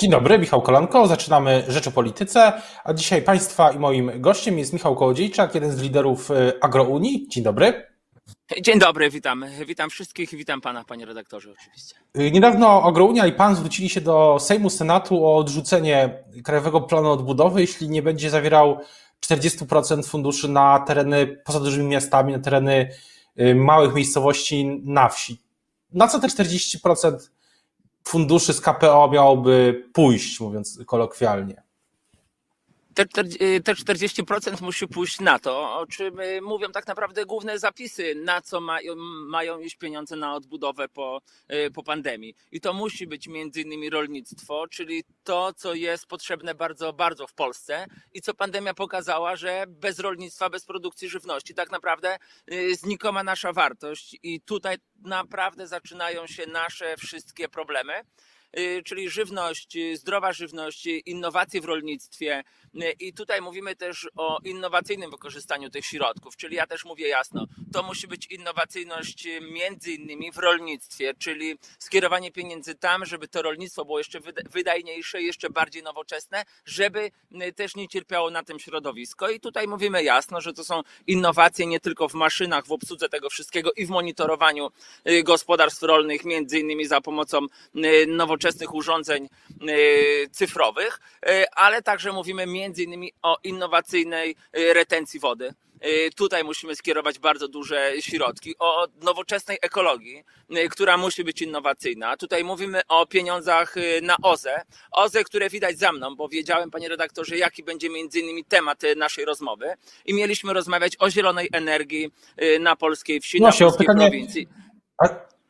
Dzień dobry, Michał Kolanko. Zaczynamy Rzecz o Polityce, a dzisiaj Państwa i moim gościem jest Michał Kołodziejczak, jeden z liderów y, Agrounii. Dzień dobry. Dzień dobry, witam. Witam wszystkich i witam Pana, Panie redaktorze, oczywiście. Y, niedawno Agrounia i Pan zwrócili się do Sejmu Senatu o odrzucenie Krajowego Planu Odbudowy, jeśli nie będzie zawierał 40% funduszy na tereny poza dużymi miastami, na tereny y, małych miejscowości na wsi. Na co te 40% funduszy z KPO miałoby pójść, mówiąc kolokwialnie? Te, te 40% musi pójść na to, o czym y, mówią tak naprawdę główne zapisy, na co mają, mają iść pieniądze na odbudowę po, y, po pandemii. I to musi być między innymi rolnictwo, czyli to, co jest potrzebne bardzo, bardzo w Polsce i co pandemia pokazała, że bez rolnictwa, bez produkcji żywności tak naprawdę y, znikoma nasza wartość i tutaj naprawdę zaczynają się nasze wszystkie problemy. Y, czyli żywność, y, zdrowa żywność, y, innowacje w rolnictwie. I tutaj mówimy też o innowacyjnym wykorzystaniu tych środków, czyli ja też mówię jasno, to musi być innowacyjność między innymi w rolnictwie, czyli skierowanie pieniędzy tam, żeby to rolnictwo było jeszcze wydajniejsze, jeszcze bardziej nowoczesne, żeby też nie cierpiało na tym środowisko. I tutaj mówimy jasno, że to są innowacje nie tylko w maszynach, w obsłudze tego wszystkiego i w monitorowaniu gospodarstw rolnych, między innymi za pomocą nowoczesnych nowoczesnych urządzeń e, cyfrowych, e, ale także mówimy między innymi o innowacyjnej e, retencji wody. Tutaj musimy skierować bardzo duże środki o nowoczesnej ekologii, która musi być innowacyjna. Tutaj mówimy o pieniądzach na OZE. OZE, które widać za mną, bo wiedziałem, panie redaktorze, jaki będzie między innymi temat naszej rozmowy. I mieliśmy rozmawiać o zielonej energii na polskiej wsi, no na polskiej pytanie, prowincji.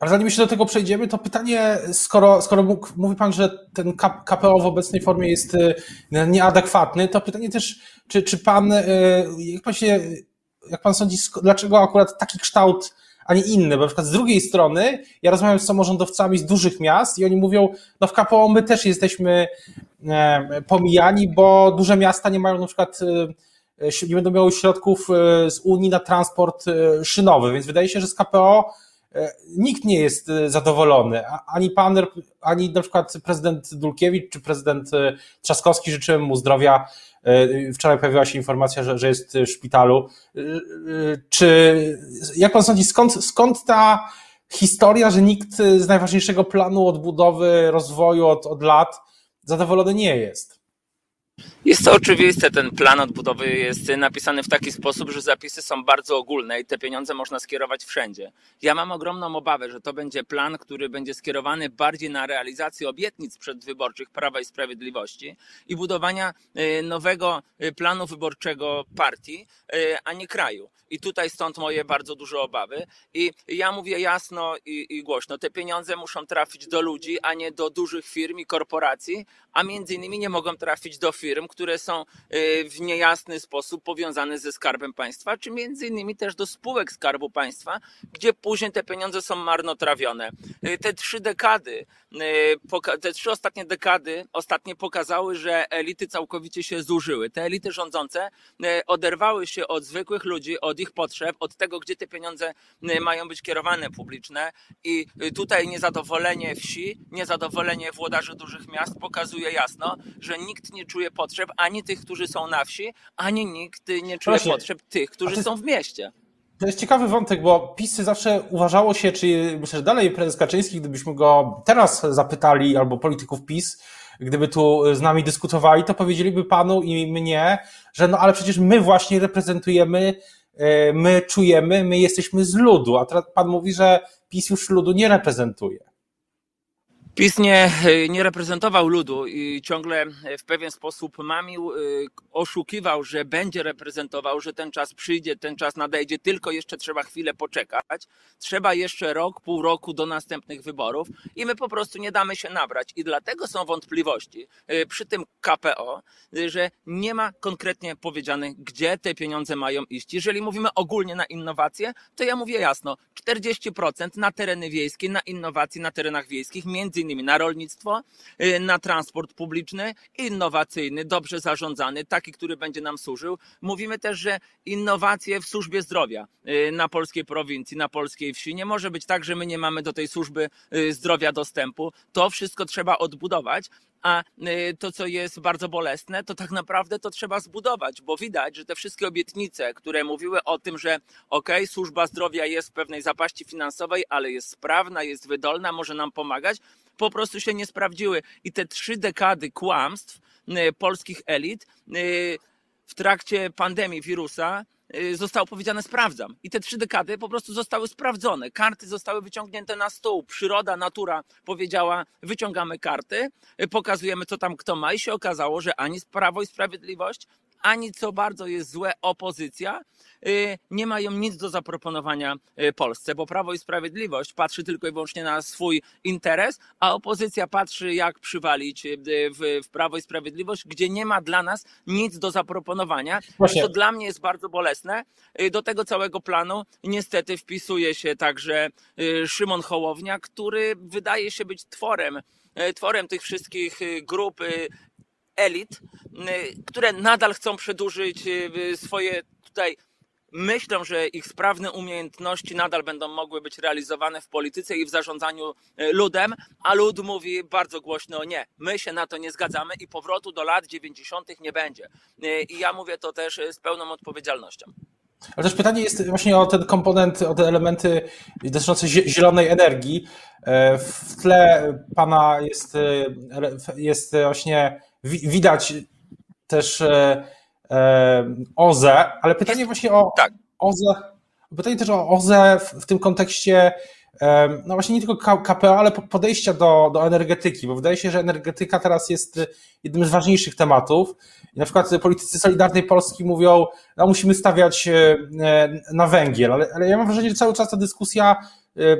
Ale zanim jeszcze do tego przejdziemy, to pytanie, skoro, skoro mówi Pan, że ten KPO w obecnej formie jest y, nieadekwatny, to pytanie też, czy, czy Pan, y, jak Pan się, jak Pan sądzi, dlaczego akurat taki kształt, a nie inny? Bo na przykład z drugiej strony, ja rozmawiam z samorządowcami z dużych miast i oni mówią, no w KPO my też jesteśmy e, pomijani, bo duże miasta nie mają na przykład y, nie będą miały środków z Unii na transport szynowy, więc wydaje się, że z KPO nikt nie jest e, zadowolony. Ani pan, ani na przykład prezydent Dulkiewicz czy prezydent e, Trzaskowski, życzyłem mu zdrowia. Wczoraj pojawiła się informacja, że, że jest w szpitalu. Czy, jak pan sądzi, skąd, skąd ta historia, że nikt z najważniejszego planu odbudowy, rozwoju od, od lat zadowolony nie jest? Jest to oczywiste, ten plan odbudowy jest napisany w taki sposób, że zapisy są bardzo ogólne i te pieniądze można skierować wszędzie. Ja mam ogromną obawę, że to będzie plan, który będzie skierowany bardziej na realizację obietnic przedwyborczych Prawa i Sprawiedliwości i budowania y, nowego y, planu wyborczego partii, y, a nie kraju. I tutaj stąd moje bardzo duże obawy. I ja mówię jasno i, i głośno, te pieniądze muszą trafić do ludzi, a nie do dużych firm i korporacji, a między innymi nie mogą trafić do firm, które są y, w niejasny sposób powiązane ze skarbem państwa, czy między innymi też do spółek skarbu państwa, gdzie później te pieniądze są marnotrawione. Y, te trzy dekady, y, te trzy ostatnie dekady ostatnie pokazały, że elity całkowicie się zużyły. Te elity rządzące oderwały się od zwykłych ludzi, od ich potrzeb, od tego, gdzie te pieniądze mają być kierowane publiczne i tutaj niezadowolenie wsi, niezadowolenie włodarzy dużych miast pokazuje jasno, że nikt nie czuje potrzeb potrzeb ani tych, którzy są na wsi, ani nikt nie czuje Właśnie. potrzeb tych, którzy jest, są w mieście. To jest ciekawy wątek, bo PiSy zawsze uważało się, czy myślę, że dalej prezes Kaczyński, gdybyśmy go teraz zapytali, albo polityków PiS, gdyby tu z nami dyskutowali, to powiedzieliby panu i mnie, że no ale przecież my właśnie reprezentujemy, e, my czujemy, my jesteśmy z ludu, a teraz pan mówi, że PiS już ludu nie reprezentuje. PiS nie, nie reprezentował ludu i ciągle w pewien sposób mamił, y, oszukiwał, że będzie reprezentował, że ten czas przyjdzie, ten czas nadejdzie, tylko jeszcze trzeba chwilę poczekać. Trzeba jeszcze rok, pół roku do następnych wyborów i my po prostu nie damy się nabrać. I dlatego są wątpliwości y, przy tym KPO, y, że nie ma konkretnie powiedziane, gdzie te pieniądze mają iść. Jeżeli mówimy ogólnie na innowacje, to ja mówię jasno, 40% na tereny wiejskie, na innowacje na terenach wiejskich, między innymi na rolnictwo, y, na transport publiczny, innowacyjny, dobrze zarządzany, taki, który będzie nam służył. Mówimy też, że innowacje w służbie zdrowia y, na polskiej prowincji, na polskiej wsi. Nie może być tak, że my nie mamy do tej służby y, zdrowia dostępu. To wszystko trzeba odbudować, a to, co jest bardzo bolesne, to tak naprawdę to trzeba zbudować, bo widać, że te wszystkie obietnice, które mówiły o tym, że ok, służba zdrowia jest w pewnej zapaści finansowej, ale jest sprawna, jest wydolna, może nam pomagać, po prostu się nie sprawdziły. I te trzy dekady kłamstw polskich elit w trakcie pandemii wirusa Y, zostało powiedziane sprawdzam. I te trzy dekady po prostu zostały sprawdzone. Karty zostały wyciągnięte na stół. Przyroda, natura powiedziała, wyciągamy karty, y, pokazujemy, co tam kto ma. I się okazało, że ani Prawo i Sprawiedliwość, ani co bardzo jest złe, opozycja y, nie mają nic do zaproponowania y, Polsce, bo Prawo i Sprawiedliwość patrzy tylko i wyłącznie na swój interes, a opozycja patrzy, jak przywalić y, w, Prawo i Sprawiedliwość, gdzie nie ma dla nas nic do zaproponowania. Właśnie. To dla mnie jest bardzo bolesne. Do tego całego planu niestety wpisuje się także Szymon Hołownia, który wydaje się być tworem tworem tych wszystkich grup elit, y, które nadal chcą przedłużyć y, swoje tutaj myślą, że ich sprawne umiejętności nadal będą mogły być realizowane w polityce i w zarządzaniu y, ludem, a lud mówi bardzo głośno nie, my się na to nie zgadzamy i powrotu do lat 90. nie będzie. I ja mówię to też z pełną odpowiedzialnością. Ale też pytanie jest właśnie o ten komponent, o te elementy dotyczące zielonej energii. E, w tle pana jest, jest właśnie widać też e, e, OZE, ale pytanie właśnie o tak. OZE, pytanie też o OZE w, tym kontekście e, no właśnie nie tylko KPO, ale podejścia do, do energetyki, bo wydaje się, że energetyka teraz jest jednym z ważniejszych tematów. I na przykład politycy Solidarnej Polski mówią, no musimy stawiać na węgiel, ale, ale ja mam wrażenie, że cały czas ta dyskusja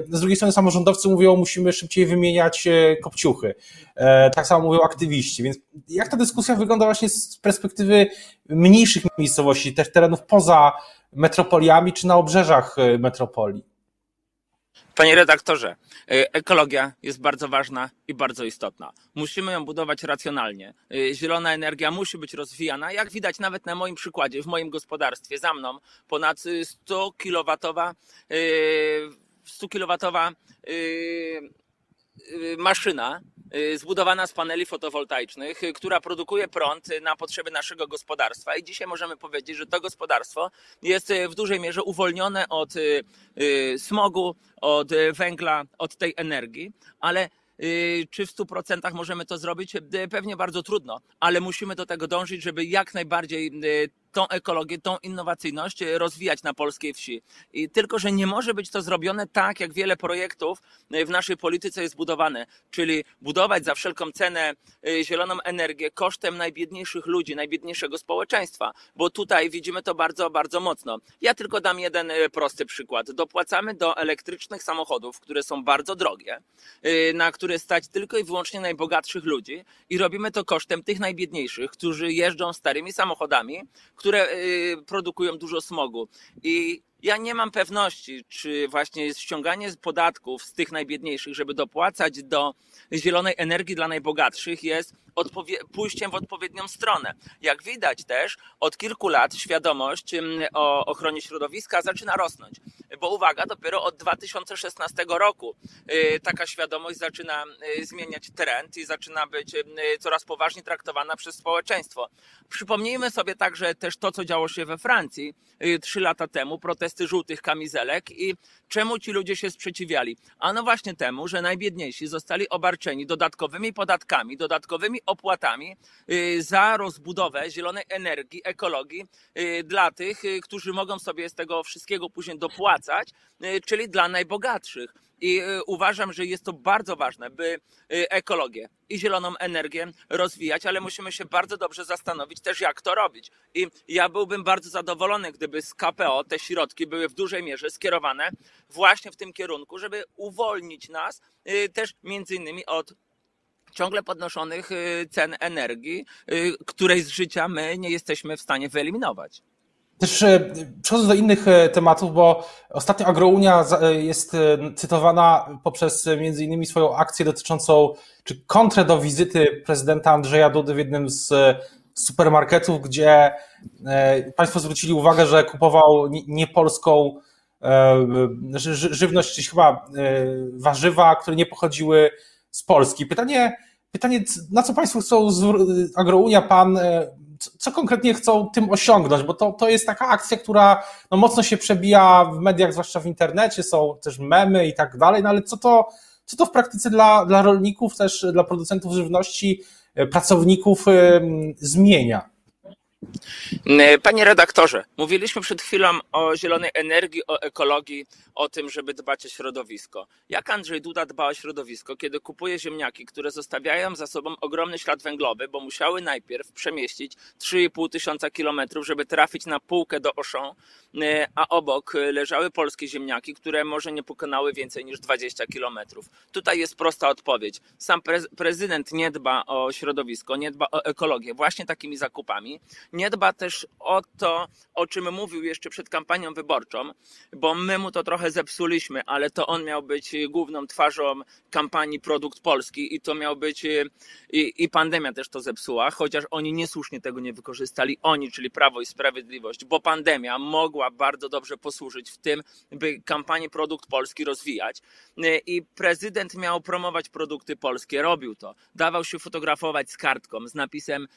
z drugiej strony samorządowcy mówią, musimy szybciej wymieniać e, kopciuchy. E, tak samo mówią aktywiści. Więc jak ta dyskusja wygląda właśnie z perspektywy mniejszych miejscowości, też terenów poza metropoliami czy na obrzeżach e, metropolii? Panie redaktorze, ekologia jest bardzo ważna i bardzo istotna. Musimy ją budować racjonalnie. Zielona energia musi być rozwijana, jak widać nawet na moim przykładzie, w moim gospodarstwie, za mną ponad 100 kilowatowa 100-kilowatowa y, y, maszyna y, zbudowana z paneli fotowoltaicznych, która produkuje prąd na potrzeby naszego gospodarstwa. I dzisiaj możemy powiedzieć, że to gospodarstwo jest w dużej mierze uwolnione od smogu, od węgla, od tej energii, ale czy w 100% możemy to zrobić? Pewnie bardzo trudno, ale musimy do tego dążyć, żeby jak najbardziej tą ekologię, tą innowacyjność rozwijać na polskiej wsi. I tylko, że nie może być to zrobione tak, jak wiele projektów w naszej polityce jest budowane, czyli budować za wszelką cenę y, zieloną energię kosztem najbiedniejszych ludzi, najbiedniejszego społeczeństwa, bo tutaj widzimy to bardzo, bardzo mocno. Ja tylko dam jeden prosty przykład. Dopłacamy do elektrycznych samochodów, które są bardzo drogie, na które stać tylko i wyłącznie najbogatszych ludzi i robimy to kosztem tych najbiedniejszych, którzy jeżdżą starymi samochodami, które y, produkują dużo smogu. I ja nie mam pewności, czy właśnie ściąganie podatków z tych najbiedniejszych, żeby dopłacać do zielonej energii dla najbogatszych, jest pójściem w odpowiednią stronę. Jak widać też, od kilku lat świadomość o ochronie środowiska zaczyna rosnąć. Bo uwaga, dopiero od 2016 roku y, taka świadomość zaczyna y, zmieniać trend i zaczyna być coraz poważniej traktowana przez społeczeństwo. Przypomnijmy sobie także też to, co działo się we Francji trzy lata temu, protesty protesty żółtych kamizelek i czemu ci ludzie się sprzeciwiali? A no właśnie temu, że najbiedniejsi zostali obarczeni dodatkowymi podatkami, dodatkowymi opłatami y, za rozbudowę zielonej energii, ekologii y, dla tych, y, którzy mogą sobie z tego wszystkiego później dopłacać, czyli dla najbogatszych. I y, uważam, że jest to bardzo ważne, by y, ekologię i zieloną energię rozwijać, ale musimy się bardzo dobrze zastanowić też, jak to robić. I ja byłbym bardzo zadowolony, gdyby z KPO te środki były w dużej mierze skierowane właśnie w tym kierunku, żeby uwolnić nas y, też między innymi od ciągle podnoszonych cen energii, której z życia my nie jesteśmy w stanie wyeliminować. Też e, przechodząc do innych e, tematów, bo ostatnio Agrounia e, jest cytowana poprzez między innymi swoją akcję dotyczącą, czy kontrę do wizyty prezydenta Andrzeja Dudy w jednym z supermarketów, gdzie Państwo zwrócili uwagę, że kupował niepolską żywność, czy chyba warzywa, które nie pochodziły z Polski. Pytanie, pytanie, na co Państwo chcą, Agrounia, Pan, co konkretnie chcą tym osiągnąć, bo to, to jest taka akcja, która no, mocno się przebija w mediach, zwłaszcza w internecie, są też memy i tak dalej, no ale co to, co to w praktyce dla, dla rolników, też dla producentów żywności, pracowników zmienia? E, panie redaktorze, mówiliśmy przed chwilą o zielonej energii, o ekologii, o tym, żeby dbać o środowisko. Jak Andrzej Duda dba o środowisko, kiedy kupuje ziemniaki, które zostawiają za sobą ogromny ślad węglowy, bo musiały najpierw przemieścić 3,5 tysiąca kilometrów, żeby trafić na półkę do Auchan, e, a obok leżały polskie ziemniaki, które może nie pokonały więcej niż 20 kilometrów. Tutaj jest prosta odpowiedź. Sam prezydent nie dba o środowisko, nie dba o ekologię właśnie takimi zakupami nie dba też o to, o czym mówił jeszcze przed kampanią wyborczą, bo my mu to trochę zepsuliśmy, ale to on miał być główną twarzą kampanii Produkt Polski i to miał być i, i pandemia też to zepsuła, chociaż oni niesłusznie tego nie wykorzystali, oni, czyli Prawo i Sprawiedliwość, bo pandemia mogła bardzo dobrze posłużyć w tym, by kampanię Produkt Polski rozwijać. I prezydent miał promować produkty polskie, robił to, dawał się fotografować z kartką, z napisem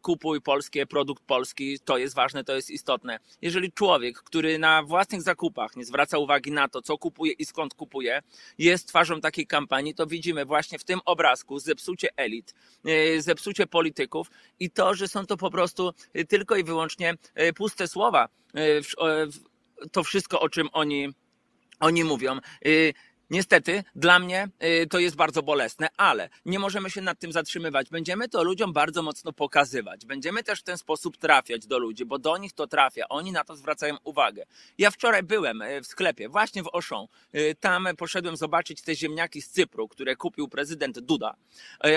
kupuj polskie produkty produkt polski, to jest ważne, to jest istotne. Jeżeli człowiek, który na własnych zakupach nie zwraca uwagi na to, co kupuje i skąd kupuje, jest twarzą takiej kampanii, to widzimy właśnie w tym obrazku zepsucie elit, e, zepsucie polityków i to, że są to po prostu tylko i wyłącznie e, puste słowa. E, to wszystko, o czym oni, oni mówią. Niestety, dla mnie y, to jest bardzo bolesne, ale nie możemy się nad tym zatrzymywać. Będziemy to ludziom bardzo mocno pokazywać. Będziemy też w ten sposób trafiać do ludzi, bo do nich to trafia. Oni na to zwracają uwagę. Ja wczoraj byłem y, w sklepie, właśnie w Auchan. Y, tam poszedłem zobaczyć te ziemniaki z Cypru, które kupił prezydent Duda.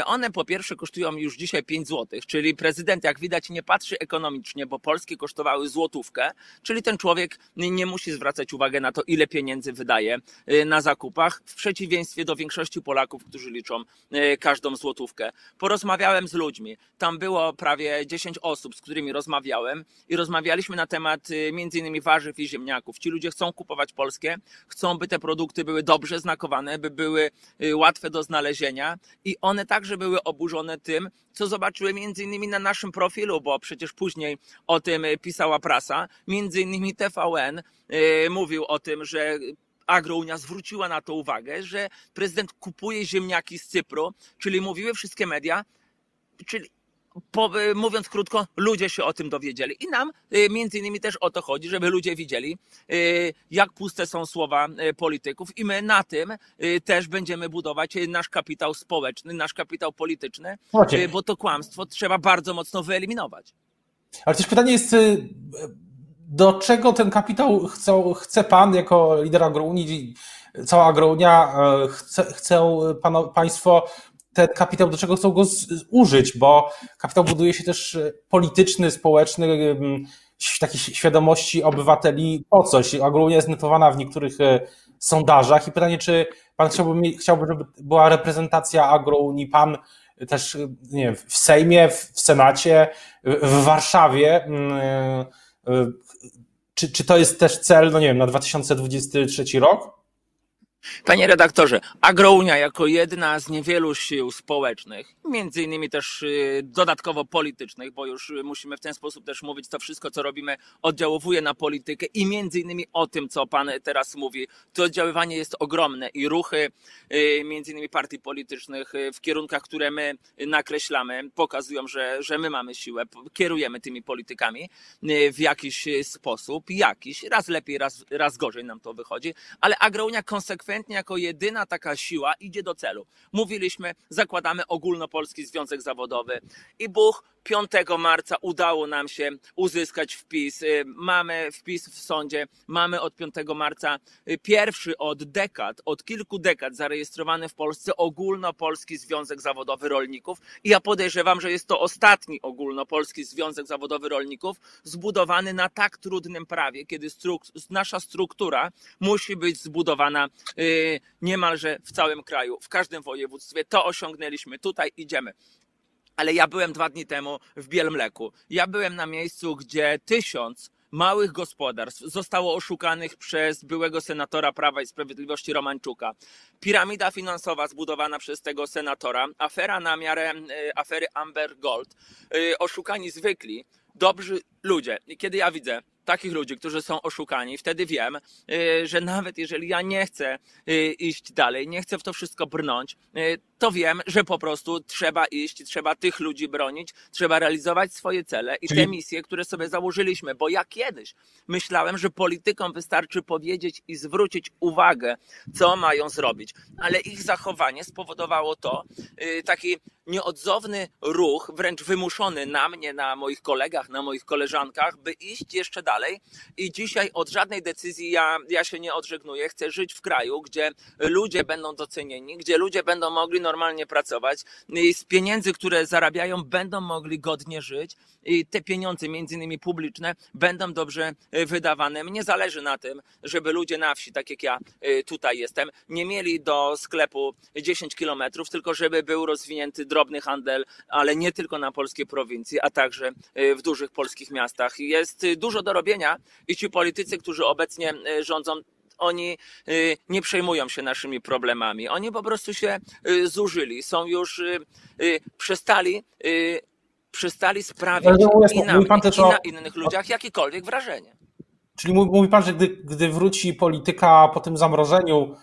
One po pierwsze kosztują już dzisiaj 5 zł, czyli prezydent, jak widać, nie patrzy ekonomicznie, bo polskie kosztowały złotówkę, czyli ten człowiek nie musi zwracać uwagi na to, ile pieniędzy wydaje na zakupach w przeciwieństwie do większości Polaków, którzy liczą e, każdą złotówkę. Porozmawiałem z ludźmi. Tam było prawie 10 osób, z którymi rozmawiałem i rozmawialiśmy na temat e, między innymi warzyw i ziemniaków. Ci ludzie chcą kupować polskie, chcą, by te produkty były dobrze znakowane, by były e, łatwe do znalezienia i one także były oburzone tym, co zobaczyły innymi na naszym profilu, bo przecież później o tym pisała prasa. Między innymi TVN mówił o tym, że Agrounia zwróciła na to uwagę, że prezydent kupuje ziemniaki z Cypru, czyli mówiły wszystkie media, czyli po, mówiąc krótko, ludzie się o tym dowiedzieli. I nam y, między innymi też o to chodzi, żeby ludzie widzieli, y, jak puste są słowa polityków, i my na tym też będziemy budować nasz kapitał społeczny, nasz kapitał polityczny, bo to kłamstwo trzeba bardzo mocno wyeliminować. Ale też pytanie jest do czego ten kapitał chce, chce pan jako lider agrounii, cała agrounia, e, chce, chcą państwo ten kapitał, do czego chcą go użyć, bo kapitał buduje się też e, polityczny, społeczny, takiej świadomości obywateli po coś. Agrounia jest notowana w niektórych e, sondażach i pytanie, czy pan chciałby, chciałby żeby była reprezentacja agrounii, pan też nie wiem, w Sejmie, w Senacie, w Warszawie, czy, czy to jest też cel, no nie wiem, na 2023 rok? Panie redaktorze, Agrounia jako jedna z niewielu sił społecznych, między innymi też y, dodatkowo politycznych, bo już musimy w ten sposób też mówić, to wszystko, co robimy, oddziałuje na politykę i między innymi o tym, co pan teraz mówi, to oddziaływanie jest ogromne i ruchy y, między innymi partii politycznych y, w kierunkach, które my nakreślamy, pokazują, że, że my mamy siłę, kierujemy tymi politykami w jakiś sposób, jakiś, raz lepiej, raz, raz gorzej nam to wychodzi, ale Agrounia konsekwentnie konsekwentnie jako jedyna taka siła idzie do celu. Mówiliśmy, zakładamy ogólnopolski związek zawodowy i Buch 5 marca udało nam się uzyskać wpis. Y, mamy wpis w sądzie, mamy od 5 marca y, pierwszy od dekad, od kilku dekad zarejestrowany w Polsce ogólnopolski związek zawodowy rolników i ja podejrzewam, że jest to ostatni ogólnopolski związek zawodowy rolników zbudowany na tak trudnym prawie, kiedy nasza struktura musi być zbudowana y, niemalże w całym kraju, w każdym województwie. To osiągnęliśmy, tutaj idziemy ale ja byłem dwa dni temu w Bielmleku. Ja byłem na miejscu, gdzie tysiąc małych gospodarstw zostało oszukanych przez byłego senatora Prawa i Sprawiedliwości Romańczuka. Piramida finansowa zbudowana przez tego senatora, afera na miarę e, afery Amber Gold, e, oszukani zwykli, dobrzy ludzie. I kiedy ja widzę takich ludzi, którzy są oszukani, wtedy wiem, y, że nawet jeżeli ja nie chcę y, iść dalej, nie chcę w to wszystko brnąć, y, to wiem, że po prostu trzeba iść, trzeba tych ludzi bronić, trzeba realizować swoje cele i Czyli... te misje, które sobie założyliśmy, bo ja kiedyś myślałem, że politykom wystarczy powiedzieć i zwrócić uwagę, co mają zrobić, ale ich zachowanie spowodowało to, taki nieodzowny ruch, wręcz wymuszony na mnie, na moich kolegach, na moich koleżankach, by iść jeszcze dalej. I dzisiaj od żadnej decyzji ja, ja się nie odżegnuję. Chcę żyć w kraju, gdzie ludzie będą docenieni, gdzie ludzie będą mogli normalnie pracować i z pieniędzy, które zarabiają, będą mogli godnie żyć i te pieniądze, między innymi publiczne, będą dobrze e, wydawane. Mnie zależy na tym, żeby ludzie na wsi, tak jak ja e, tutaj jestem, nie mieli do sklepu 10 kilometrów, tylko żeby był rozwinięty drobny handel, ale nie tylko na polskiej prowincji, a także e, w dużych polskich miastach. Jest dużo do robienia i ci politycy, którzy obecnie rządzą, oni nie przejmują się naszymi problemami. Oni po prostu się zużyli, są już przestali przestali sprawiać i na mnie, i na innych ludziach jakiekolwiek wrażenie. Czyli mówi pan, że gdy, gdy wróci polityka po tym zamrożeniu,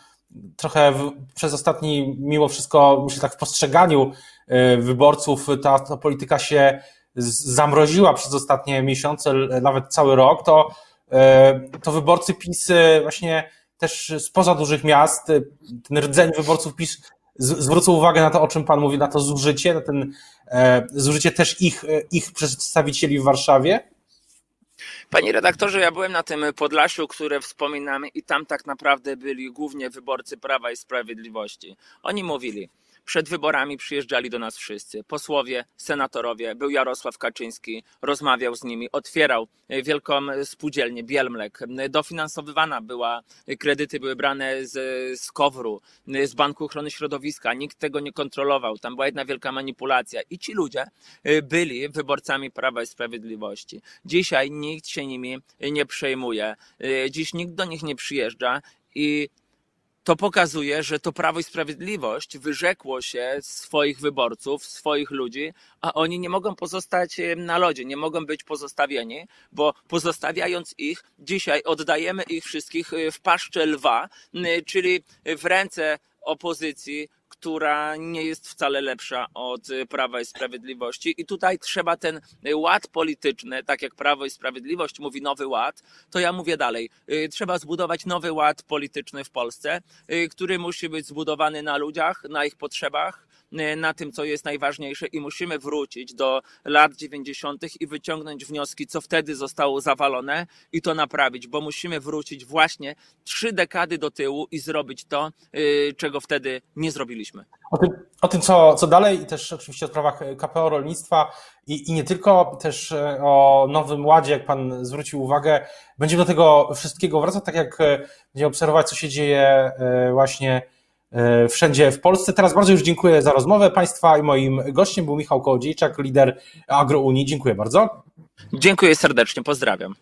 trochę w, przez ostatni, mimo wszystko, myślę tak w postrzeganiu y, wyborców, ta, ta polityka się zamroziła przez ostatnie miesiące, nawet cały rok, to, y, to wyborcy PiS właśnie też spoza dużych miast, ten rdzeń wyborców PiS zwrócę uwagę na to, o czym Pan mówi, na to zużycie, na ten, e, zużycie też ich, e, ich przedstawicieli w Warszawie? Panie redaktorze, ja byłem na tym Podlasiu, które wspominamy i tam tak naprawdę byli głównie wyborcy Prawa i Sprawiedliwości. Oni mówili, przed wyborami przyjeżdżali do nas wszyscy. Posłowie, senatorowie, był Jarosław Kaczyński, rozmawiał z nimi, otwierał e, wielką spółdzielnię Bielmlek. Dofinansowywana była, kredyty były brane z, z Kowru, z Banku Ochrony Środowiska. Nikt tego nie kontrolował. Tam była jedna wielka manipulacja. I ci ludzie e, byli wyborcami Prawa i Sprawiedliwości. Dzisiaj nikt się nimi nie przejmuje. E, dziś nikt do nich nie przyjeżdża i to pokazuje, że to Prawo i Sprawiedliwość wyrzekło się swoich wyborców, swoich ludzi, a oni nie mogą pozostać na lodzie, nie mogą być pozostawieni, bo pozostawiając ich, dzisiaj oddajemy ich wszystkich w paszczę lwa, czyli w ręce opozycji, która nie jest wcale lepsza od Prawa i Sprawiedliwości. I tutaj trzeba ten ład polityczny, tak jak Prawo i Sprawiedliwość mówi nowy ład, to ja mówię dalej. Y, trzeba zbudować nowy ład polityczny w Polsce, y, który musi być zbudowany na ludziach, na ich potrzebach, Y, na tym, co jest najważniejsze i musimy wrócić do lat 90. i wyciągnąć wnioski, co wtedy zostało zawalone i to naprawić, bo musimy wrócić właśnie trzy dekady do tyłu i zrobić to, y, czego wtedy nie zrobiliśmy. O tym, o tym co, co dalej i też oczywiście o sprawach KPO rolnictwa i, i nie tylko, też o Nowym Ładzie, jak Pan zwrócił uwagę. Będziemy do tego wszystkiego wracać, tak jak będziemy obserwować, co się dzieje właśnie wszędzie w Polsce. Teraz bardzo już dziękuję za rozmowę Państwa i moim gościem był Michał Kołodziejczak, lider AgroUnii. Dziękuję bardzo. Dziękuję serdecznie, pozdrawiam.